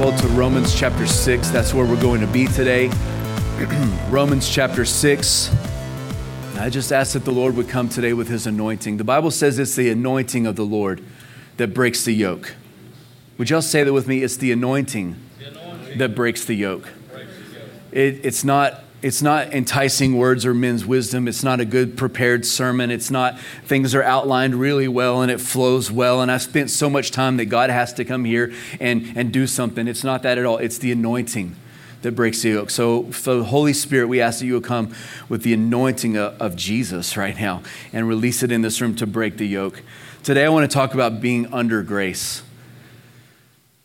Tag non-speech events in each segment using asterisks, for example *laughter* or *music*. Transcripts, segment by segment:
Bible to Romans chapter 6. That's where we're going to be today. *clears throat* Romans chapter 6. I just ask that the Lord would come today with his anointing. The Bible says it's the anointing of the Lord that breaks the yoke. Would y'all say that with me? It's the anointing, the anointing. that breaks the yoke. Breaks the yoke. It, it's not it's not enticing words or men's wisdom. It's not a good prepared sermon. It's not things are outlined really well and it flows well. And I've spent so much time that God has to come here and, and do something. It's not that at all. It's the anointing that breaks the yoke. So, the Holy Spirit, we ask that you will come with the anointing of, of Jesus right now and release it in this room to break the yoke. Today, I want to talk about being under grace.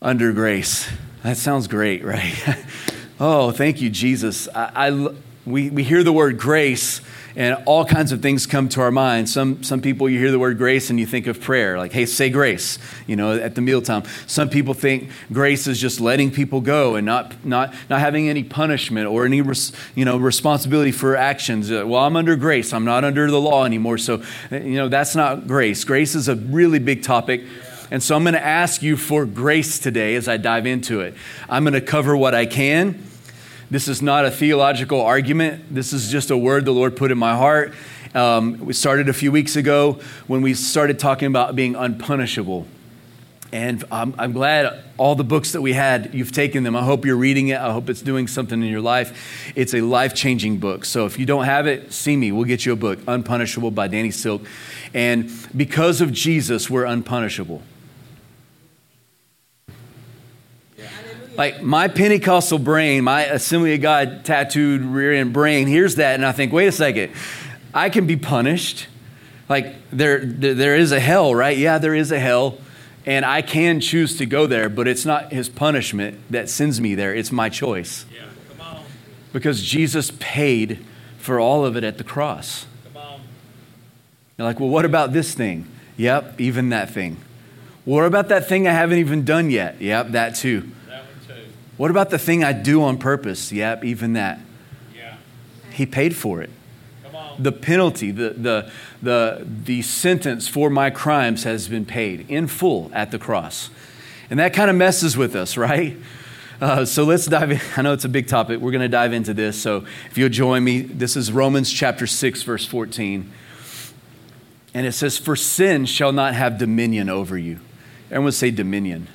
Under grace. That sounds great, right? *laughs* Oh, thank you, Jesus. I, I, we, we hear the word grace, and all kinds of things come to our mind. Some, some people, you hear the word grace and you think of prayer, like, hey, say grace, you know, at the mealtime. Some people think grace is just letting people go and not, not, not having any punishment or any res, you know, responsibility for actions. Uh, well, I'm under grace, I'm not under the law anymore. So, uh, you know, that's not grace. Grace is a really big topic. And so I'm going to ask you for grace today as I dive into it. I'm going to cover what I can this is not a theological argument. This is just a word the Lord put in my heart. Um, we started a few weeks ago when we started talking about being unpunishable. And I'm, I'm, glad all the books that we had, you've taken them. I hope you're reading it. I hope it's doing something in your life. It's a life changing book. So if you don't have it, see me. We'll get you a book, Unpunishable by Danny Silk. And because of Jesus, we're unpunishable. Like my Pentecostal brain, my Assembly of God tattooed rear end brain hears that, and I think, wait a second, I can be punished. Like there, there, there is a hell, right? Yeah, there is a hell, and I can choose to go there, but it's not His punishment that sends me there. It's my choice. Yeah, come on. Because Jesus paid for all of it at the cross. Come on. You're like, well, what about this thing? Yep, even that thing. What about that thing I haven't even done yet? Yep, that too. What about the thing I do on purpose? Yep, even that. Yeah. He paid for it. The penalty, the, the, the, the sentence for my crimes has been paid in full at the cross. And that kind of messes with us, right? Uh, so let's dive in. *laughs* I know it's a big topic. We're going to dive into this. So if you'll join me, this is Romans chapter 6, verse 14. And it says, For sin shall not have dominion over you. Everyone say dominion.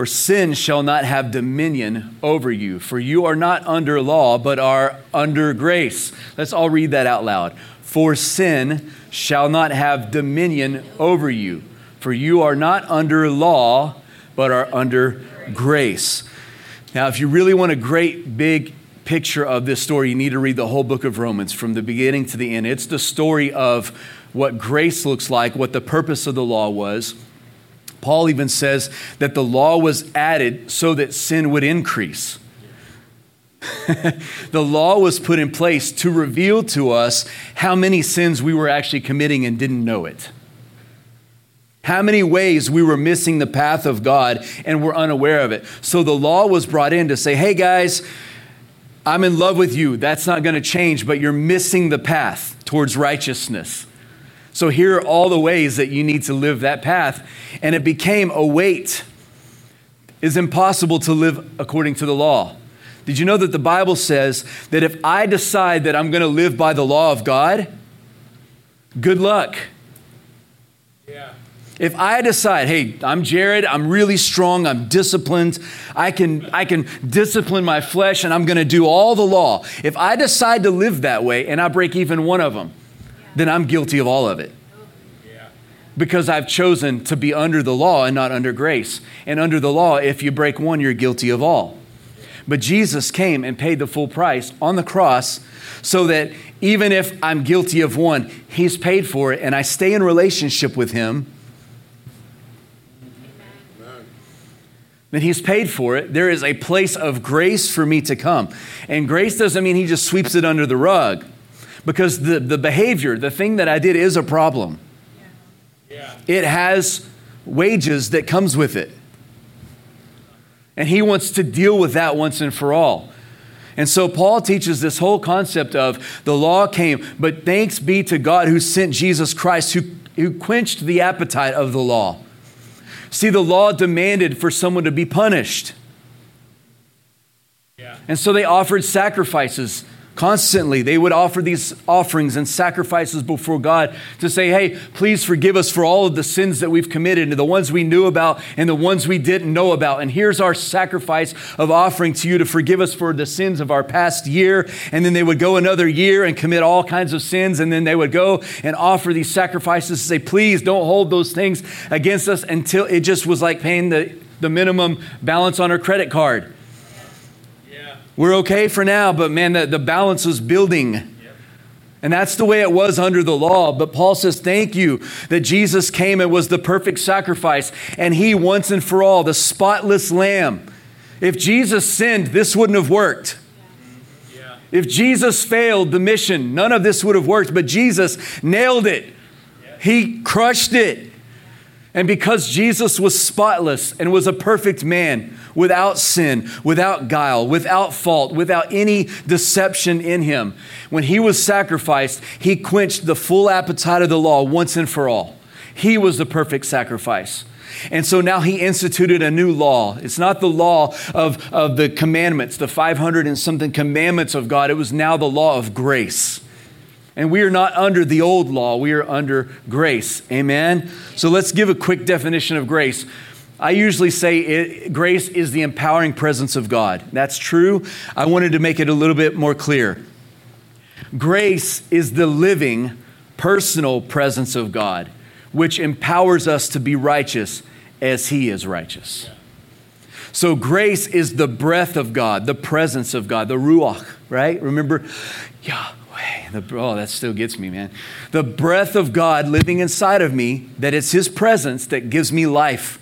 For sin shall not have dominion over you, for you are not under law, but are under grace. Let's all read that out loud. For sin shall not have dominion over you, for you are not under law, but are under grace. Now, if you really want a great big picture of this story, you need to read the whole book of Romans from the beginning to the end. It's the story of what grace looks like, what the purpose of the law was Paul even says that the law was added so that sin would increase. *laughs* the law was put in place to reveal to us how many sins we were actually committing and didn't know it. How many ways we were missing the path of God and were unaware of it. So the law was brought in to say, hey guys, I'm in love with you. That's not going to change, but you're missing the path towards righteousness. So here are all the ways that you need to live that path. And it became a weight. It's impossible to live according to the law. Did you know that the Bible says that if I decide that I'm going to live by the law of God, good luck. Yeah. If I decide, hey, I'm Jared, I'm really strong, I'm disciplined, I can, I can discipline my flesh and I'm going to do all the law. If I decide to live that way and I break even one of them, then I'm guilty of all of it. Because I've chosen to be under the law and not under grace. And under the law, if you break one, you're guilty of all. But Jesus came and paid the full price on the cross so that even if I'm guilty of one, He's paid for it and I stay in relationship with Him. Then He's paid for it. There is a place of grace for me to come. And grace doesn't mean He just sweeps it under the rug because the, the behavior, the thing that I did is a problem. Yeah. It has wages that comes with it. And he wants to deal with that once and for all. And so Paul teaches this whole concept of the law came, but thanks be to God who sent Jesus Christ, who, who quenched the appetite of the law. See, the law demanded for someone to be punished. Yeah. And so they offered sacrifices Constantly, they would offer these offerings and sacrifices before God to say, Hey, please forgive us for all of the sins that we've committed, and the ones we knew about and the ones we didn't know about. And here's our sacrifice of offering to you to forgive us for the sins of our past year. And then they would go another year and commit all kinds of sins. And then they would go and offer these sacrifices to say, Please don't hold those things against us until it just was like paying the, the minimum balance on our credit card. We're okay for now, but man, the, the balance was building. And that's the way it was under the law. But Paul says, Thank you that Jesus came and was the perfect sacrifice, and he once and for all, the spotless lamb. If Jesus sinned, this wouldn't have worked. If Jesus failed the mission, none of this would have worked, but Jesus nailed it. He crushed it. And because Jesus was spotless and was a perfect man, without sin, without guile, without fault, without any deception in him. When he was sacrificed, he quenched the full appetite of the law once and for all. He was the perfect sacrifice. And so now he instituted a new law. It's not the law of, of the commandments, the 500 and something commandments of God. It was now the law of grace. And we are not under the old law, we are under grace. Amen? So let's give a quick definition of grace. I usually say it, grace is the empowering presence of God. That's true. I wanted to make it a little bit more clear. Grace is the living, personal presence of God, which empowers us to be righteous as He is righteous. So, grace is the breath of God, the presence of God, the Ruach, right? Remember, Yahweh. The, oh, that still gets me, man. The breath of God living inside of me, that it's His presence that gives me life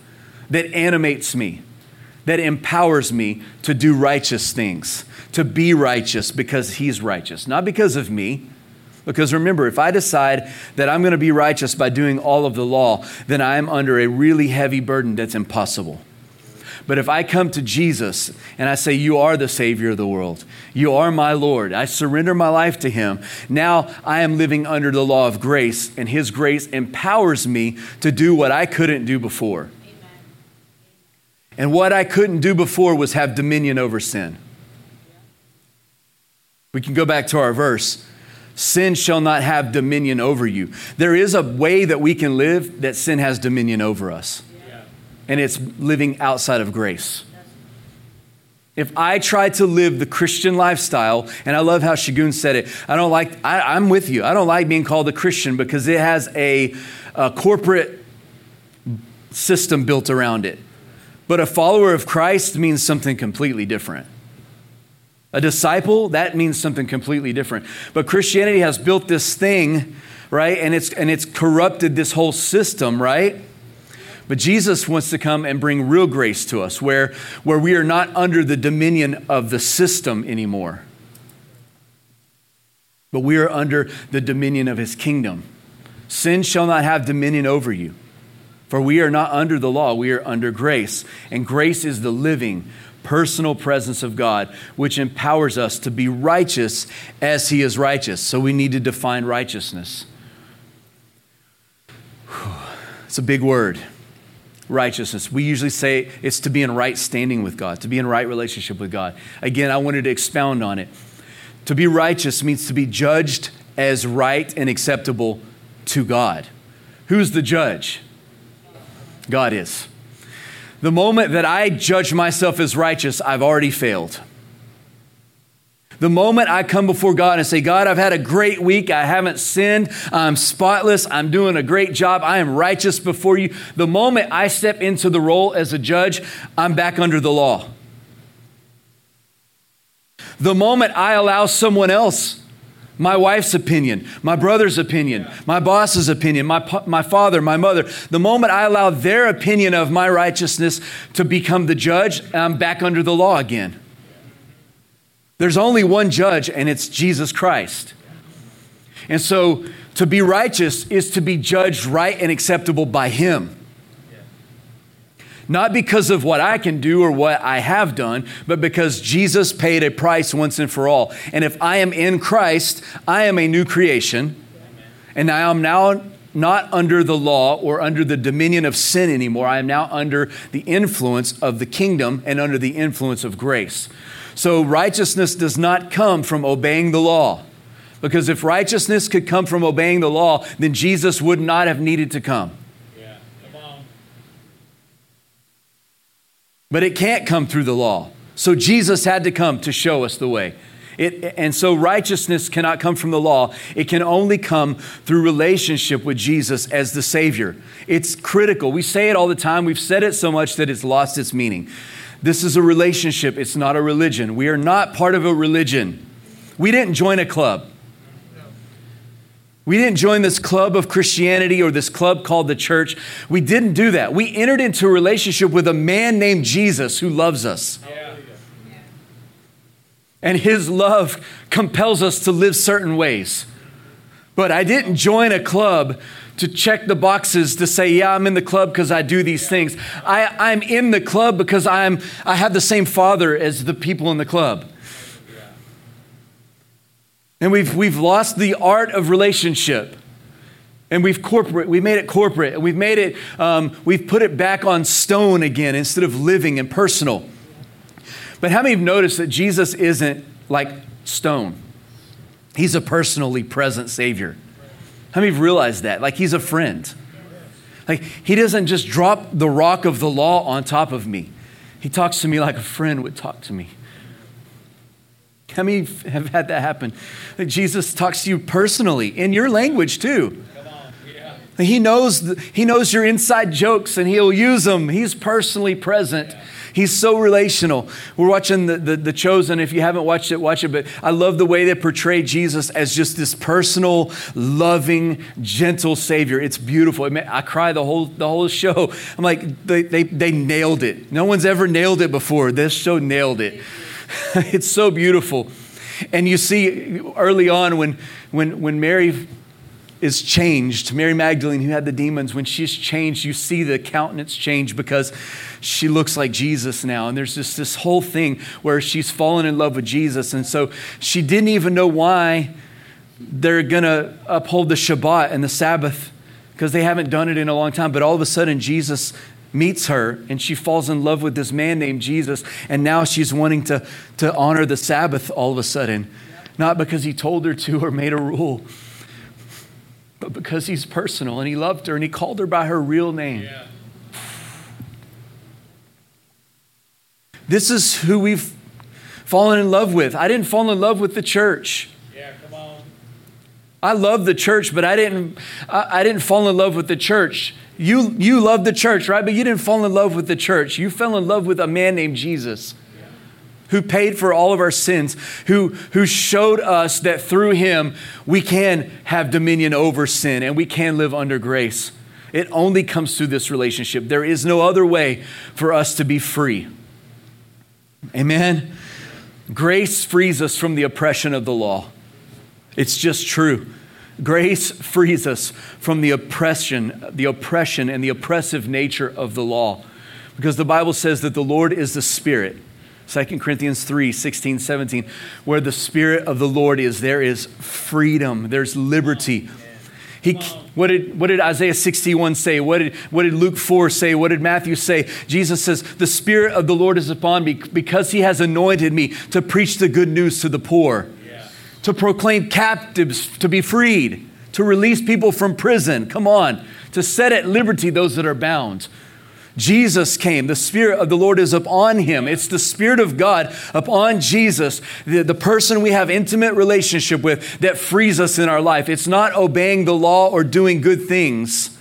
that animates me, that empowers me to do righteous things, to be righteous because He's righteous, not because of me. Because remember, if I decide that I'm going to be righteous by doing all of the law, then I'm under a really heavy burden that's impossible. But if I come to Jesus and I say, You are the Savior of the world, you are my Lord, I surrender my life to Him, now I am living under the law of grace, and His grace empowers me to do what I couldn't do before. And what I couldn't do before was have dominion over sin. We can go back to our verse. Sin shall not have dominion over you. There is a way that we can live that sin has dominion over us, and it's living outside of grace. If I try to live the Christian lifestyle, and I love how Shagun said it, I don't like, I, am with you. I don't like being called a Christian because it has a, a corporate system built around it. But a follower of Christ means something completely different. A disciple, that means something completely different. But Christianity has built this thing, right? And it's and it's corrupted this whole system, right? But Jesus wants to come and bring real grace to us where, where we are not under the dominion of the system anymore. But we are under the dominion of his kingdom. Sin shall not have dominion over you. For we are not under the law, we are under grace. And grace is the living, personal presence of God, which empowers us to be righteous as He is righteous. So we need to define righteousness. It's a big word. Righteousness. We usually say it's to be in right standing with God, to be in right relationship with God. Again, I wanted to expound on it. To be righteous means to be judged as right and acceptable to God. Who's the judge? God is. The moment that I judge myself as righteous, I've already failed. The moment I come before God and say, God, I've had a great week. I haven't sinned. I'm spotless. I'm doing a great job. I am righteous before you. The moment I step into the role as a judge, I'm back under the law. The moment I allow someone else my wife's opinion, my brother's opinion, my boss's opinion, my, my father, my mother. The moment I allow their opinion of my righteousness to become the judge, I'm back under the law again. There's only one judge, and it's Jesus Christ. And so to be righteous is to be judged right and acceptable by Him not because of what I can do or what I have done, but because Jesus paid a price once and for all. And if I am in Christ, I am a new creation. And I am now not under the law or under the dominion of sin anymore. I am now under the influence of the kingdom and under the influence of grace. So righteousness does not come from obeying the law. Because if righteousness could come from obeying the law, then Jesus would not have needed to come. Yeah, come on. But it can't come through the law. So Jesus had to come to show us the way. It, and so righteousness cannot come from the law. It can only come through relationship with Jesus as the Savior. It's critical. We say it all the time. We've said it so much that it's lost its meaning. This is a relationship, it's not a religion. We are not part of a religion. We didn't join a club. We didn't join this club of Christianity or this club called the church. We didn't do that. We entered into a relationship with a man named Jesus who loves us. And his love compels us to live certain ways. But I didn't join a club to check the boxes to say, yeah, I'm in the club because I do these things. I, I'm in the club because I'm, I have the same father as the people in the club. And we've, we've lost the art of relationship. And we've corporate, we made it corporate, and we've made it, um, we've put it back on stone again instead of living and personal. But how many have noticed that Jesus isn't like stone? He's a personally present Savior. How many have realized that? Like he's a friend. Like he doesn't just drop the rock of the law on top of me. He talks to me like a friend would talk to me. How many have had that happen? That Jesus talks to you personally in your language too. He knows, he knows your inside jokes and he'll use them. He's personally present. He's so relational. We're watching the, the, the, Chosen. If you haven't watched it, watch it. But I love the way they portray Jesus as just this personal, loving, gentle Savior. It's beautiful. I cry the whole, the whole show. I'm like, they, they, they nailed it. No one's ever nailed it before. This show nailed it. *laughs* it's so beautiful. And you see early on when, when, when Mary is changed, Mary Magdalene, who had the demons, when she's changed, you see the countenance change because she looks like Jesus now. And there's just this whole thing where she's fallen in love with Jesus. And so she didn't even know why they're going to uphold the Shabbat and the Sabbath because they haven't done it in a long time. But all of a sudden, Jesus meets her and she falls in love with this man named Jesus. And now she's wanting to, to honor the Sabbath all of a sudden. Not because he told her to or made a rule, but because he's personal and he loved her and he called her by her real name. Yeah. This is who we've fallen in love with. I didn't fall in love with the church. Yeah, come on. I love the church, but I didn't, I, I didn't fall in love with the church. You, you love the church, right? But you didn't fall in love with the church. You fell in love with a man named Jesus who paid for all of our sins, who, who showed us that through him we can have dominion over sin and we can live under grace. It only comes through this relationship. There is no other way for us to be free. Amen? Grace frees us from the oppression of the law. It's just true. Grace frees us from the oppression, the oppression and the oppressive nature of the law. Because the Bible says that the Lord is the Spirit. 2 Corinthians 3 16, 17. Where the Spirit of the Lord is, there is freedom, there's liberty. He, what, did, what did Isaiah 61 say? What did, what did Luke 4 say? What did Matthew say? Jesus says, The Spirit of the Lord is upon me because He has anointed me to preach the good news to the poor to proclaim captives to be freed, to release people from prison. Come on, to set at liberty those that are bound. Jesus came. The Spirit of the Lord is upon him. It's the Spirit of God upon Jesus, the, the person we have intimate relationship with that frees us in our life. It's not obeying the law or doing good things.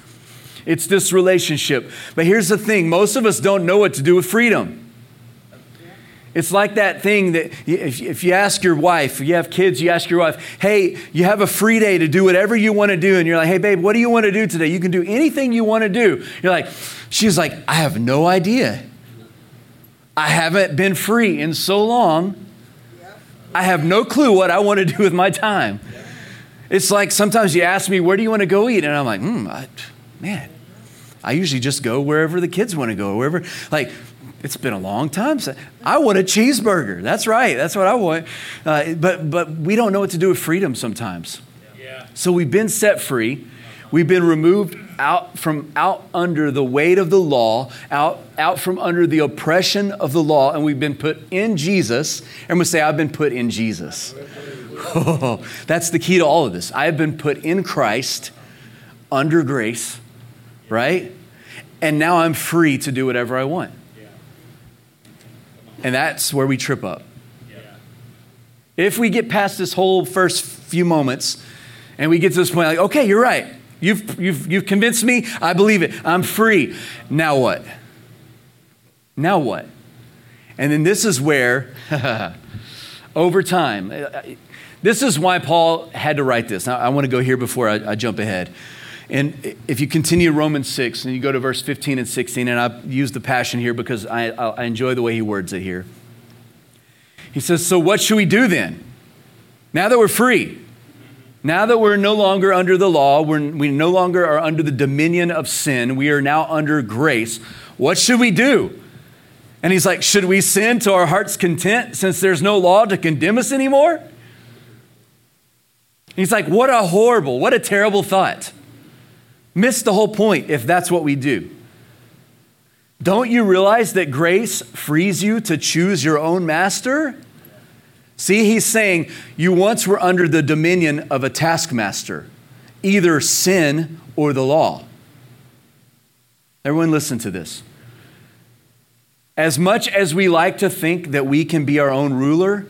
It's this relationship. But here's the thing most of us don't know what to do with freedom. It's like that thing that if, you ask your wife, you have kids, you ask your wife, hey, you have a free day to do whatever you want to do. And you're like, hey, babe, what do you want to do today? You can do anything you want to do. You're like, she's like, I have no idea. I haven't been free in so long. I have no clue what I want to do with my time. It's like sometimes you ask me, where do you want to go eat? And I'm like, hmm, man, I usually just go wherever the kids want to go, wherever. Like, it's been a long time. Since, I want a cheeseburger. That's right. That's what I want. Uh, but, but we don't know what to do with freedom sometimes. Yeah. So we've been set free. We've been removed out from out under the weight of the law, out, out from under the oppression of the law, and we've been put in Jesus. And we say, I've been put in Jesus. Oh, *laughs* that's the key to all of this. I have been put in Christ under grace, right? And now I'm free to do whatever I want. And that's where we trip up. If we get past this whole first few moments and we get to this point, like, okay, you're right. You've, you've, you've convinced me. I believe it. I'm free. Now what? Now what? And then this is where, *laughs* over time, uh, uh, this is why Paul had to write this. Now, I want to go here before I, I jump ahead. And if you continue Romans 6 and you go to verse 15 and 16, and I use the passion here because I, I enjoy the way he words it here. He says, So what should we do then? Now that we're free, now that we're no longer under the law, we're, we no longer are under the dominion of sin, we are now under grace. What should we do? And he's like, Should we sin to our heart's content since there's no law to condemn us anymore? He's like, What a horrible, what a terrible thought. Miss the whole point if that's what we do. Don't you realize that grace frees you to choose your own master? See, he's saying you once were under the dominion of a taskmaster, either sin or the law. Everyone, listen to this. As much as we like to think that we can be our own ruler,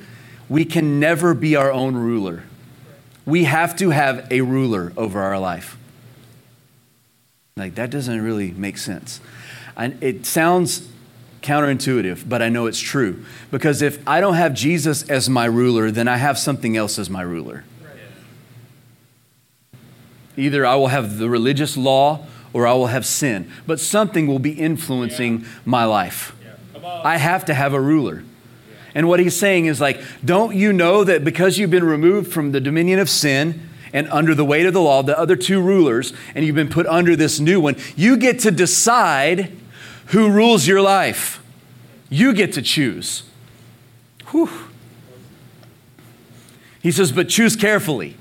we can never be our own ruler. We have to have a ruler over our life. Like, that doesn't really make sense. And it sounds counterintuitive, but I know it's true. Because if I don't have Jesus as my ruler, then I have something else as my ruler. Either I will have the religious law or I will have sin, but something will be influencing yeah. my life. Yeah. I have to have a ruler. And what he's saying is like, don't you know that because you've been removed from the dominion of sin, and under the weight of the law, the other two rulers, and you've been put under this new one, you get to decide who rules your life. You get to choose. Whew. He says, but choose carefully.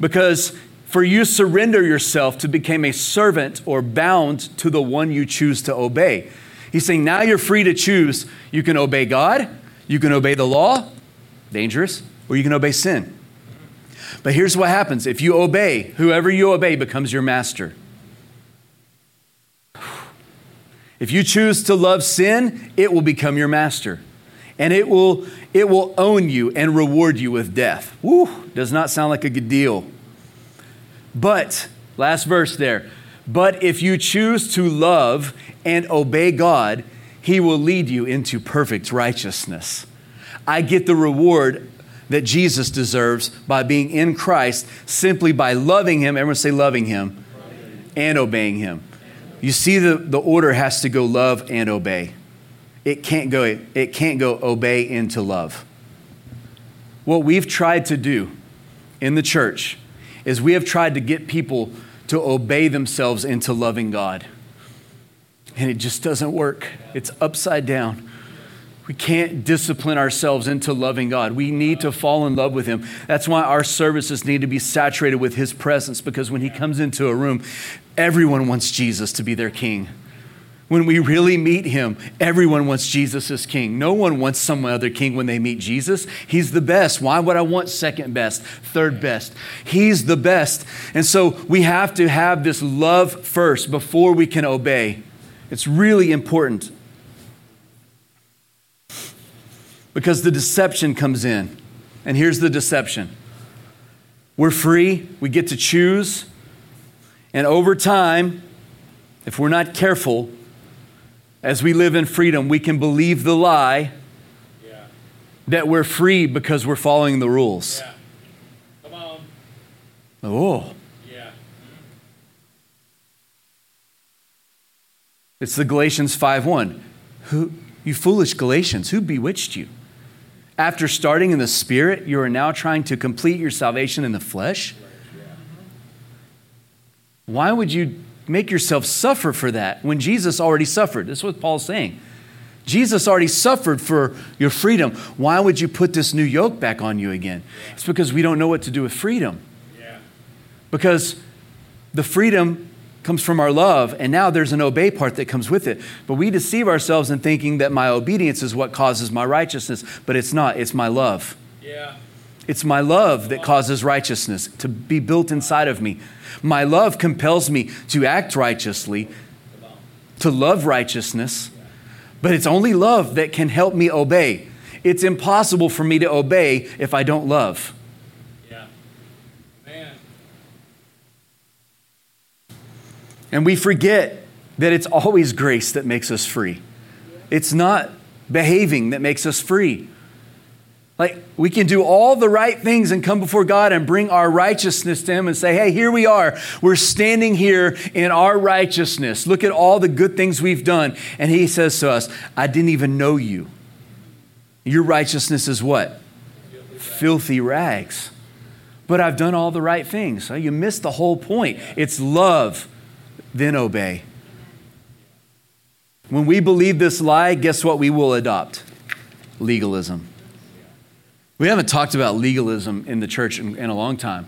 Because for you surrender yourself to become a servant or bound to the one you choose to obey. He's saying now you're free to choose. You can obey God, you can obey the law, dangerous, or you can obey sin. But here's what happens if you obey, whoever you obey becomes your master. If you choose to love sin, it will become your master. And it will, it will own you and reward you with death. Woo, does not sound like a good deal. But, last verse there, but if you choose to love and obey God, He will lead you into perfect righteousness. I get the reward that Jesus deserves by being in Christ simply by loving Him. Everyone say, loving Him and obeying Him. You see, the, the order has to go love and obey. It can't go, it can't go obey into love. What we've tried to do in the church is we have tried to get people to obey themselves into loving God. And it just doesn't work. It's upside down. We can't discipline ourselves into loving God. We need to fall in love with Him. That's why our services need to be saturated with His presence because when He comes into a room, everyone wants Jesus to be their king. When we really meet Him, everyone wants Jesus as king. No one wants some other king when they meet Jesus. He's the best. Why would I want second best, third best? He's the best. And so we have to have this love first before we can obey. It's really important. Because the deception comes in. And here's the deception we're free, we get to choose, and over time, if we're not careful, as we live in freedom, we can believe the lie yeah. that we're free because we're following the rules. Yeah. Come on. Oh. Yeah. It's the Galatians 5:1. Who you foolish Galatians, who bewitched you? After starting in the spirit, you are now trying to complete your salvation in the flesh? Why would you make yourself suffer for that when Jesus already suffered? That's what Paul's saying. Jesus already suffered for your freedom. Why would you put this new yoke back on you again? It's because we don't know what to do with freedom. Because the freedom comes from our love, and now there's an obey part that comes with it. But we deceive ourselves in thinking that my obedience is what causes my righteousness, but it's not, it's my love. Yeah. It's my love that causes righteousness to be built inside of me. My love compels me to act righteously, to love righteousness, but it's only love that can help me obey. It's impossible for me to obey if I don't love. Yeah. Man. And we forget that it's always grace that makes us free. It's not behaving that makes us free. Like, we can do all the right things and come before God and bring our righteousness to Him and say, hey, here we are. We're standing here in our righteousness. Look at all the good things we've done. And He says to us, I didn't even know you. Your righteousness is what? Filthy, Filthy rags. But I've done all the right things. So you missed the whole point. It's love, then obey. When we believe this lie, guess what we will adopt? Legalism. We haven't talked about legalism in the church in, in, a long time.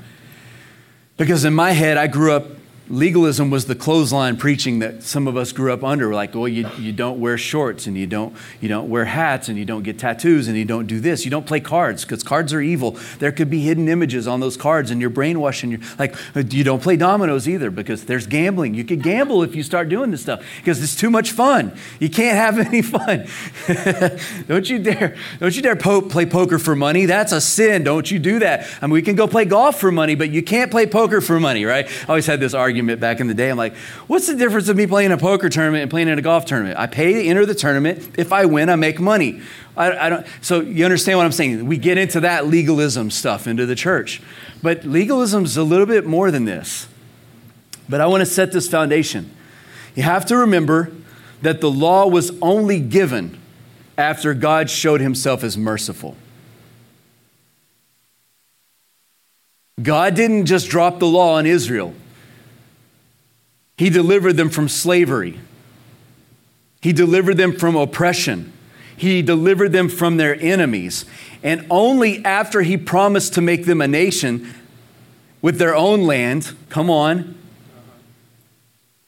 Because in my head, I grew up legalism was the clothesline preaching that some of us grew up under. Like, well, you, you don't wear shorts and you don't, you don't wear hats and you don't get tattoos and you don't do this. You don't play cards because cards are evil. There could be hidden images on those cards and you're brainwashing. You're, like, uh, you don't play dominoes either because there's gambling. You could gamble if you start doing this stuff because it's too much fun. You can't have *laughs* any fun. *laughs* don't you dare, don't you dare po- play poker for money. That's a sin. Don't you do that. I mean, we can go play golf for money, but you can't play poker for money, right? I always had this argument argument back in the day. I'm like, what's the difference of me playing a poker tournament and playing in a golf tournament? I pay to enter the tournament. If I win, I make money. I, I don't, so you understand what I'm saying? We get into that legalism stuff into the church. But legalism is a little bit more than this. But I want to set this foundation. You have to remember that the law was only given after God showed himself as merciful. God didn't just drop the law on Israel. He delivered them from slavery. He delivered them from oppression. He delivered them from their enemies. And only after he promised to make them a nation with their own land, come on,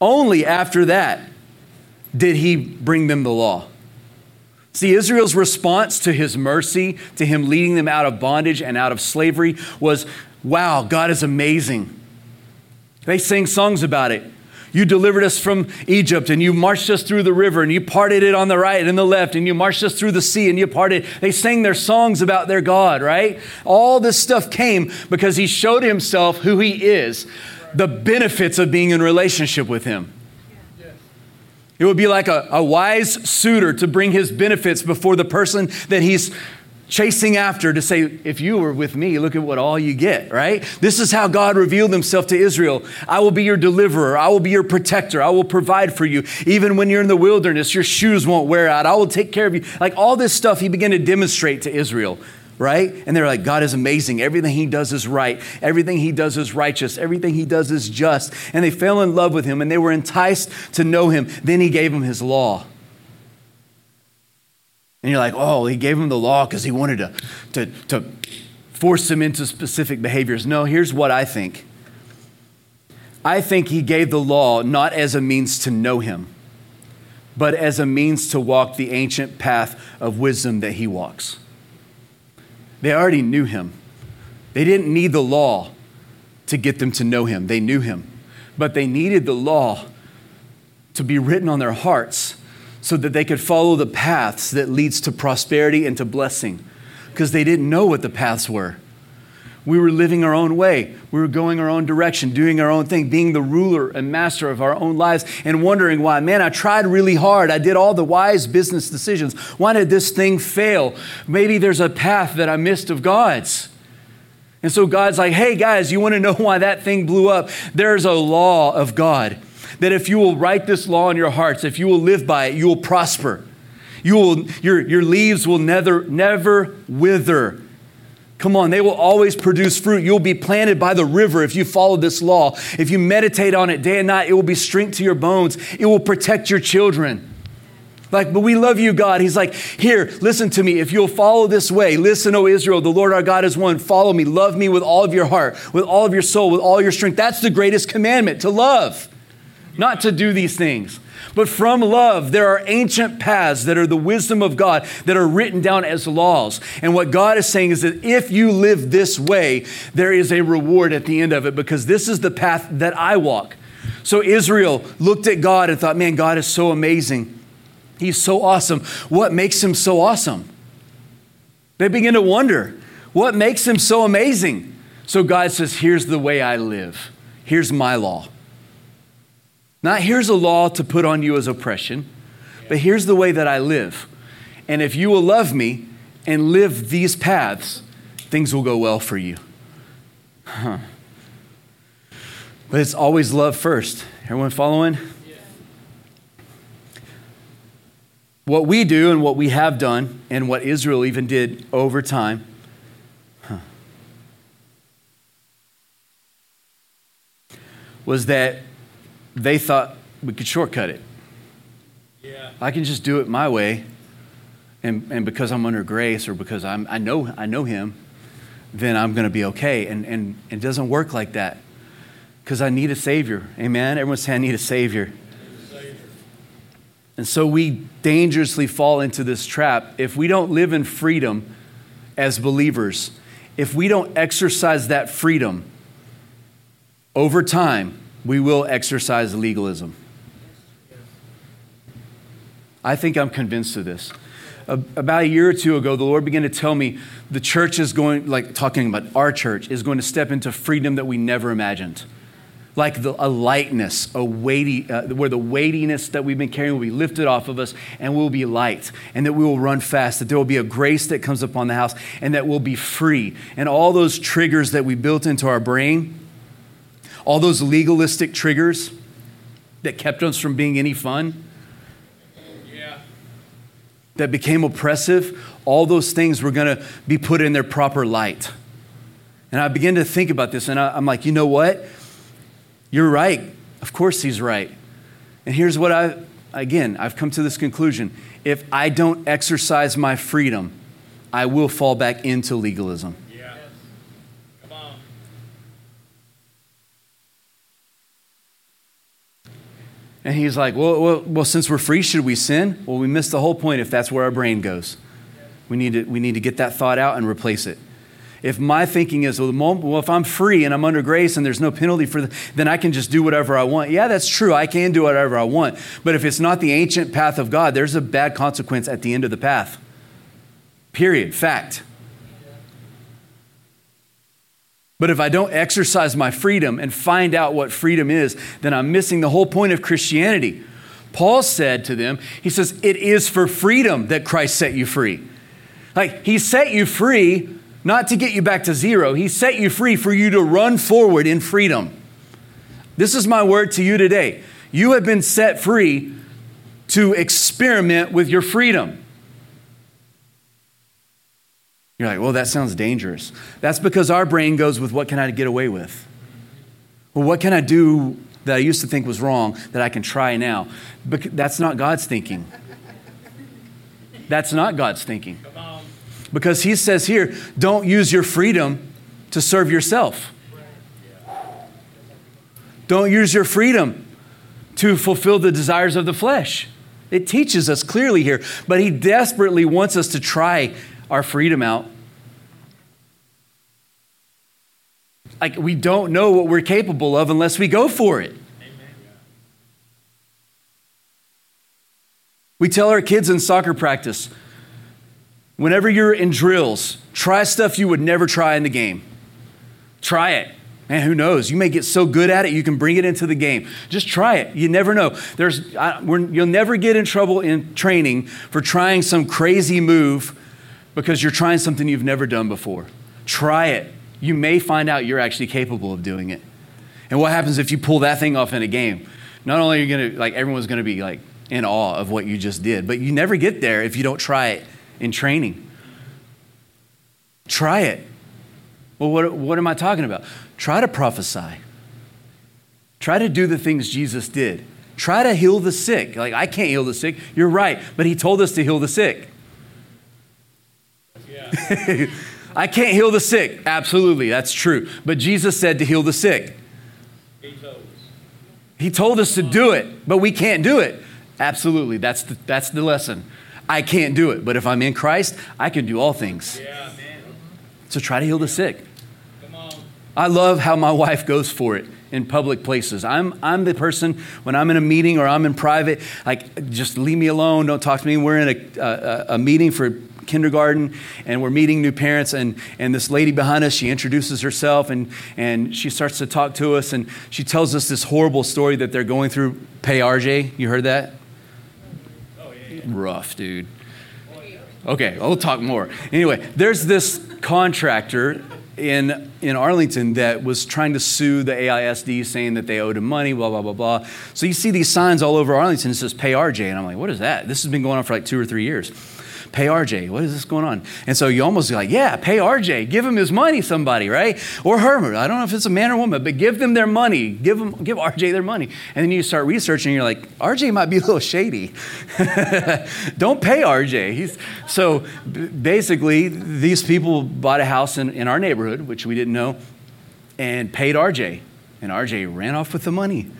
only after that did he bring them the law. See, Israel's response to his mercy, to him leading them out of bondage and out of slavery, was wow, God is amazing. They sang songs about it. You delivered us from Egypt and you marched us through the river and you parted it on the right and the left and you marched us through the sea and you parted. They sang their songs about their God, right? All this stuff came because he showed himself who he is, the benefits of being in relationship with him. It would be like a, a wise suitor to bring his benefits before the person that he's chasing after to say, if you were with me, look at what all you get, right? This is how God revealed himself to Israel. I will be your deliverer. I will be your protector. I will provide for you. Even when you're in the wilderness, your shoes won't wear out. I will take care of you. Like all this stuff he began to demonstrate to Israel. Right? And they're like, God is amazing. Everything he does is right. Everything he does is righteous. Everything he does is just. And they fell in love with him and they were enticed to know him. Then he gave them his law. And you're like, oh, he gave him the law because he wanted to, to, to force him into specific behaviors. No, here's what I think I think he gave the law not as a means to know him, but as a means to walk the ancient path of wisdom that he walks. They already knew him. They didn't need the law to get them to know him. They knew him. But they needed the law to be written on their hearts so that they could follow the paths that leads to prosperity and to blessing because they didn't know what the paths were. We were living our own way. We were going our own direction, doing our own thing, being the ruler and master of our own lives, and wondering why, man, I tried really hard. I did all the wise business decisions. Why did this thing fail? Maybe there's a path that I missed of God's. And so God's like, hey, guys, you want to know why that thing blew up? There's a law of God that if you will write this law in your hearts, if you will live by it, you will prosper. You will, your, your leaves will never, never wither. Come on, they will always produce fruit. You'll be planted by the river if you follow this law. If you meditate on it day and night, it will be strength to your bones. It will protect your children. Like, but we love you, God. He's like, here, listen to me. If you'll follow this way, listen, O Israel, the Lord our God is one. Follow me. Love me with all of your heart, with all of your soul, with all your strength. That's the greatest commandment to love, not to do these things. But from love, there are ancient paths that are the wisdom of God that are written down as laws. And what God is saying is that if you live this way, there is a reward at the end of it because this is the path that I walk. So Israel looked at God and thought, man, God is so amazing. He's so awesome. What makes him so awesome? They begin to wonder, what makes him so amazing? So God says, here's the way I live. Here's my law. Not here's a law to put on you as oppression, but here's the way that I live. And if you will love me and live these paths, things will go well for you. Huh. But it's always love first. Everyone following? What we do and what we have done, and what Israel even did over time, huh, was that they thought we could shortcut it. Yeah. I can just do it my way, and, and because I'm under grace or because I'm, I, know, I know Him, then I'm going to be okay. And, and, and it doesn't work like that because I need a Savior. Amen? Everyone say, I need a Savior. And so we dangerously fall into this trap. If we don't live in freedom as believers, if we don't exercise that freedom over time, we will exercise legalism. I think I'm convinced of this. About a year or two ago, the Lord began to tell me the church is going, like talking about our church, is going to step into freedom that we never imagined. Like the, a lightness, a weighty, uh, where the weightiness that we've been carrying will be lifted off of us and we'll be light and that we will run fast, that there will be a grace that comes upon the house and that we'll be free. And all those triggers that we built into our brain, all those legalistic triggers that kept us from being any fun, yeah. that became oppressive, all those things were going to be put in their proper light. And I began to think about this, and I, am like, you know what? You're right. Of course, he's right. And here's what I, again, I've come to this conclusion. If I don't exercise my freedom, I will fall back into legalism. And he's like, well, well, well, since we're free, should we sin? Well, we missed the whole point if that's where our brain goes. We need to, we need to get that thought out and replace it. If my thinking is, well, if I'm free and I'm under grace and there's no penalty for, the, then I can just do whatever I want. Yeah, that's true. I can do whatever I want. But if it's not the ancient path of God, there's a bad consequence at the end of the path. Period. Fact. But if I don't exercise my freedom and find out what freedom is, then I'm missing the whole point of Christianity. Paul said to them, he says, It is for freedom that Christ set you free. Like, he set you free not to get you back to zero, he set you free for you to run forward in freedom. This is my word to you today. You have been set free to experiment with your freedom. You're like, well, that sounds dangerous. That's because our brain goes with what can I get away with? Well, what can I do that I used to think was wrong that I can try now? But that's not God's thinking. That's not God's thinking. Because He says here, don't use your freedom to serve yourself. Don't use your freedom to fulfill the desires of the flesh. It teaches us clearly here, but He desperately wants us to try our freedom out. Like, we don't know what we're capable of unless we go for it. We tell our kids in soccer practice whenever you're in drills, try stuff you would never try in the game. Try it. Man, who knows? You may get so good at it, you can bring it into the game. Just try it. You never know. There's, I, you'll never get in trouble in training for trying some crazy move because you're trying something you've never done before. Try it. You may find out you're actually capable of doing it. And what happens if you pull that thing off in a game? Not only are you going to, like, everyone's going to be, like, in awe of what you just did, but you never get there if you don't try it in training. Try it. Well, what, what am I talking about? Try to prophesy. Try to do the things Jesus did Try to heal the sick. Like, I can't heal the sick. You're right. But he told us to heal the sick. Yeah. *laughs* I can't heal the sick. Absolutely, that's true. But Jesus said to heal the sick. He told us. He told us to do it, but we can't do it. Absolutely, that's the, that's the lesson. I can't do it, but if I'm in Christ, I can do all things. Yeah, so try to heal the sick. I love how my wife goes for it in public places. I'm, I'm the person, when I'm in a meeting or I'm in private, like, just leave me alone, don't talk to me. We're in a, a, a meeting for kindergarten and we're meeting new parents and, and this lady behind us she introduces herself and, and she starts to talk to us and she tells us this horrible story that they're going through pay rj you heard that oh, yeah, yeah. rough dude okay we'll talk more anyway there's this contractor in, in Arlington that was trying to sue the AISD saying that they owed him money, blah, blah, blah, blah. So you see these signs all over Arlington. It says pay RJ. And I'm like, what is that? This has been going on for like two or three years pay RJ. What is this going on? And so you almost like, yeah, pay RJ. Give him his money, somebody, right? Or her. I don't know if it's a man or woman, but give them their money. Give them, give RJ their money. And then you start researching, and you're like, RJ might be a little shady. *laughs* don't pay RJ. He's, so basically, these people bought a house in, in our neighborhood, which we didn't know, and paid RJ. And RJ ran off with the money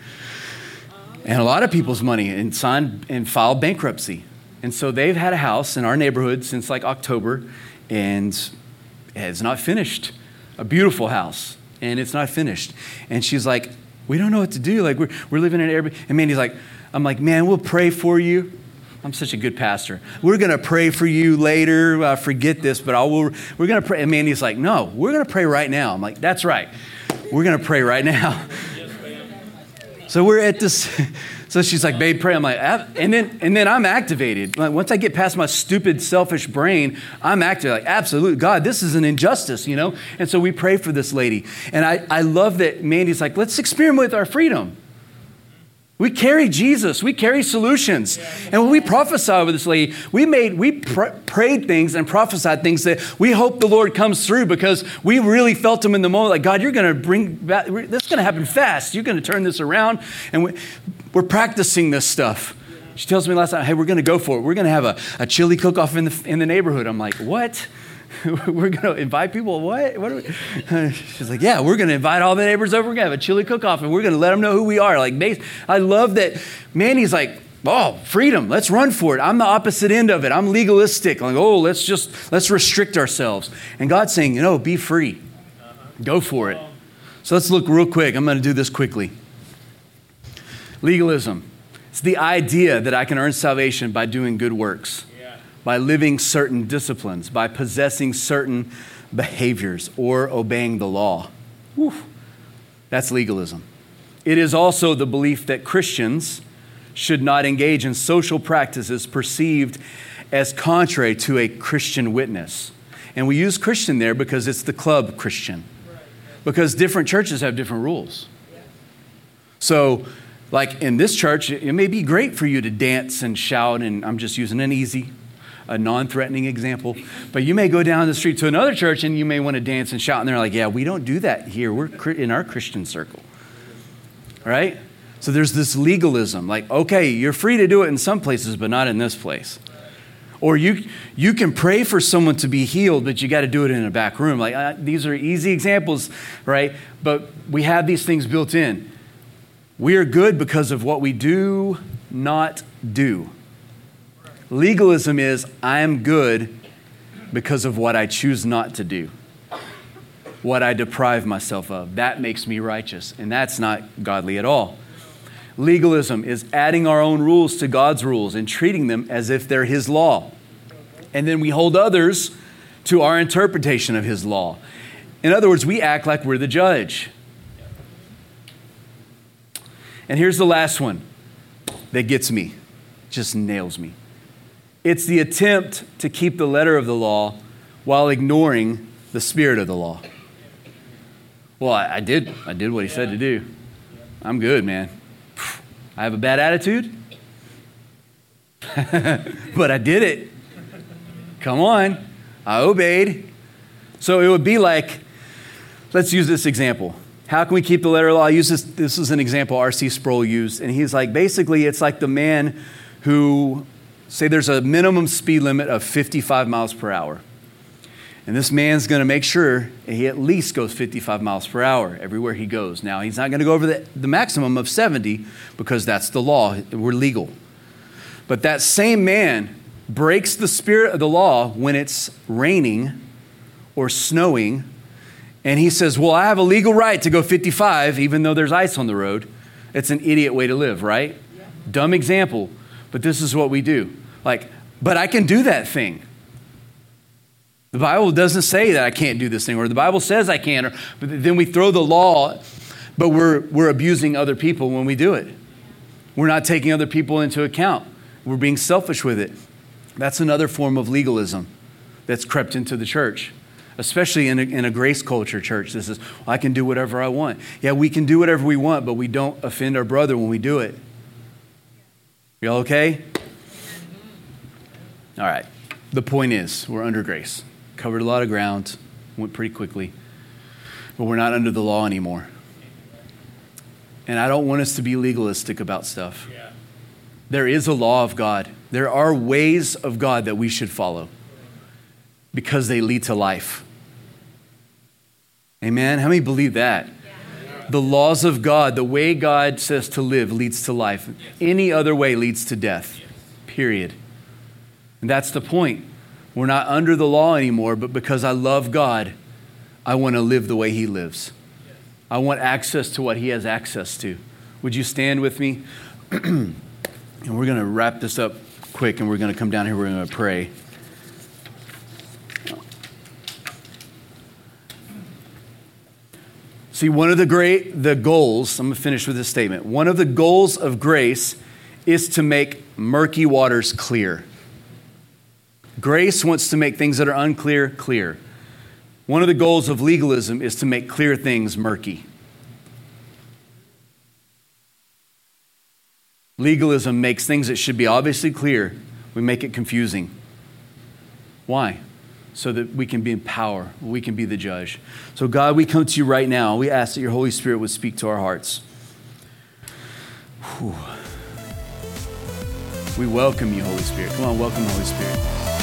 and a lot of people's money and signed and filed bankruptcy. And so they've had a house in our neighborhood since like October, and it's not finished. A beautiful house, and it's not finished. And she's like, We don't know what to do. Like, we're, we're living in an Airbnb. And Mandy's like, I'm like, Man, we'll pray for you. I'm such a good pastor. We're going to pray for you later. Uh, forget this, but I will, we're going to pray. And Mandy's like, No, we're going to pray right now. I'm like, That's right. We're going to pray right now. *laughs* so we're at this. *laughs* So she's like, babe, pray. I'm like, and then and then I'm activated. Like once I get past my stupid, selfish brain, I'm activated. Like, absolutely, God, this is an injustice, you know? And so we pray for this lady. And I, I love that Mandy's like, let's experiment with our freedom. We carry Jesus. We carry solutions. And when we prophesied with this lady, we made we pr- prayed things and prophesied things that we hope the Lord comes through because we really felt him in the moment. Like God, you're going to bring back. This is going to happen fast. You're going to turn this around. And we, we're practicing this stuff. She tells me last night, "Hey, we're going to go for it. We're going to have a, a chili cook-off in the in the neighborhood." I'm like, "What?" *laughs* we're going to invite people. What? What? are We? *laughs* She's like, yeah, we're going to invite all the neighbors over. We're going to have a chili cook-off, and we're going to let them know who we are. Like, I love that. Mandy's like, oh, freedom. Let's run for it. I'm the opposite end of it. I'm legalistic. Like, oh, let's just let's restrict ourselves. And God's saying, you know, be free. Go for it. So let's look real quick. I'm going to do this quickly. Legalism. It's the idea that I can earn salvation by doing good works by living certain disciplines, by possessing certain behaviors, or obeying the law. Whew. That's legalism. It is also the belief that Christians should not engage in social practices perceived as contrary to a Christian witness. And we use Christian there because it's the club Christian, because different churches have different rules. So, like in this church, it may be great for you to dance and shout, and I'm just using an easy a non threatening example. But you may go down the street to another church and you may want to dance and shout, and they're like, yeah, we don't do that here. We're in our Christian circle. Right? So there's this legalism like, okay, you're free to do it in some places, but not in this place. Or you, you can pray for someone to be healed, but you got to do it in a back room. Like, uh, these are easy examples, right? But we have these things built in. We are good because of what we do not do. Legalism is I am good because of what I choose not to do, what I deprive myself of. That makes me righteous, and that's not godly at all. Legalism is adding our own rules to God's rules and treating them as if they're His law. And then we hold others to our interpretation of His law. In other words, we act like we're the judge. And here's the last one that gets me, just nails me. It's the attempt to keep the letter of the law while ignoring the spirit of the law. Well, I, I did. I did what he yeah. said to do. I'm good, man. I have a bad attitude, *laughs* but I did it. Come on. I obeyed. So it would be like, let's use this example. How can we keep the letter of the law? I use this, this is an example R.C. Sproul used, and he's like, basically, it's like the man who, say, there's a minimum speed limit of 55 miles per hour. And this man's going to make sure he at least goes 55 miles per hour everywhere he goes. Now, he's not going to go over the, the maximum of 70 because that's the law. We're legal. But that same man breaks the spirit of the law when it's raining or snowing. And he says, Well, I have a legal right to go 55 even though there's ice on the road. It's an idiot way to live, right? Yeah. Dumb example, but this is what we do. Like, but I can do that thing. The Bible doesn't say that I can't do this thing, or the Bible says I can, or, but then we throw the law, but we're, we're abusing other people when we do it. We're not taking other people into account. We're being selfish with it. That's another form of legalism that's crept into the church, especially in a, in a grace culture church. This is, well, I can do whatever I want. Yeah, we can do whatever we want, but we don't offend our brother when we do it. Y'all okay? All right. The point is, we're under grace. Covered a lot of ground, went pretty quickly, but we're not under the law anymore. And I don't want us to be legalistic about stuff. Yeah. There is a law of God. There are ways of God that we should follow because they lead to life. Amen? How many believe that? The laws of God, the way God says to live, leads to life. Any other way leads to death, period. And that's the point. We're not under the law anymore, but because I love God, I want to live the way He lives. I want access to what He has access to. Would you stand with me? *clears throat* and we're going to wrap this up quick and we're going to come down here, we're going to pray. See, one of the great the goals, I'm going to finish with this statement. One of the goals of grace is to make murky waters clear. Grace wants to make things that are unclear clear. One of the goals of legalism is to make clear things murky. Legalism makes things that should be obviously clear, we make it confusing. Why? So that we can be in power, we can be the judge. So, God, we come to you right now. We ask that your Holy Spirit would speak to our hearts. Whew. We welcome you, Holy Spirit. Come on, welcome Holy Spirit.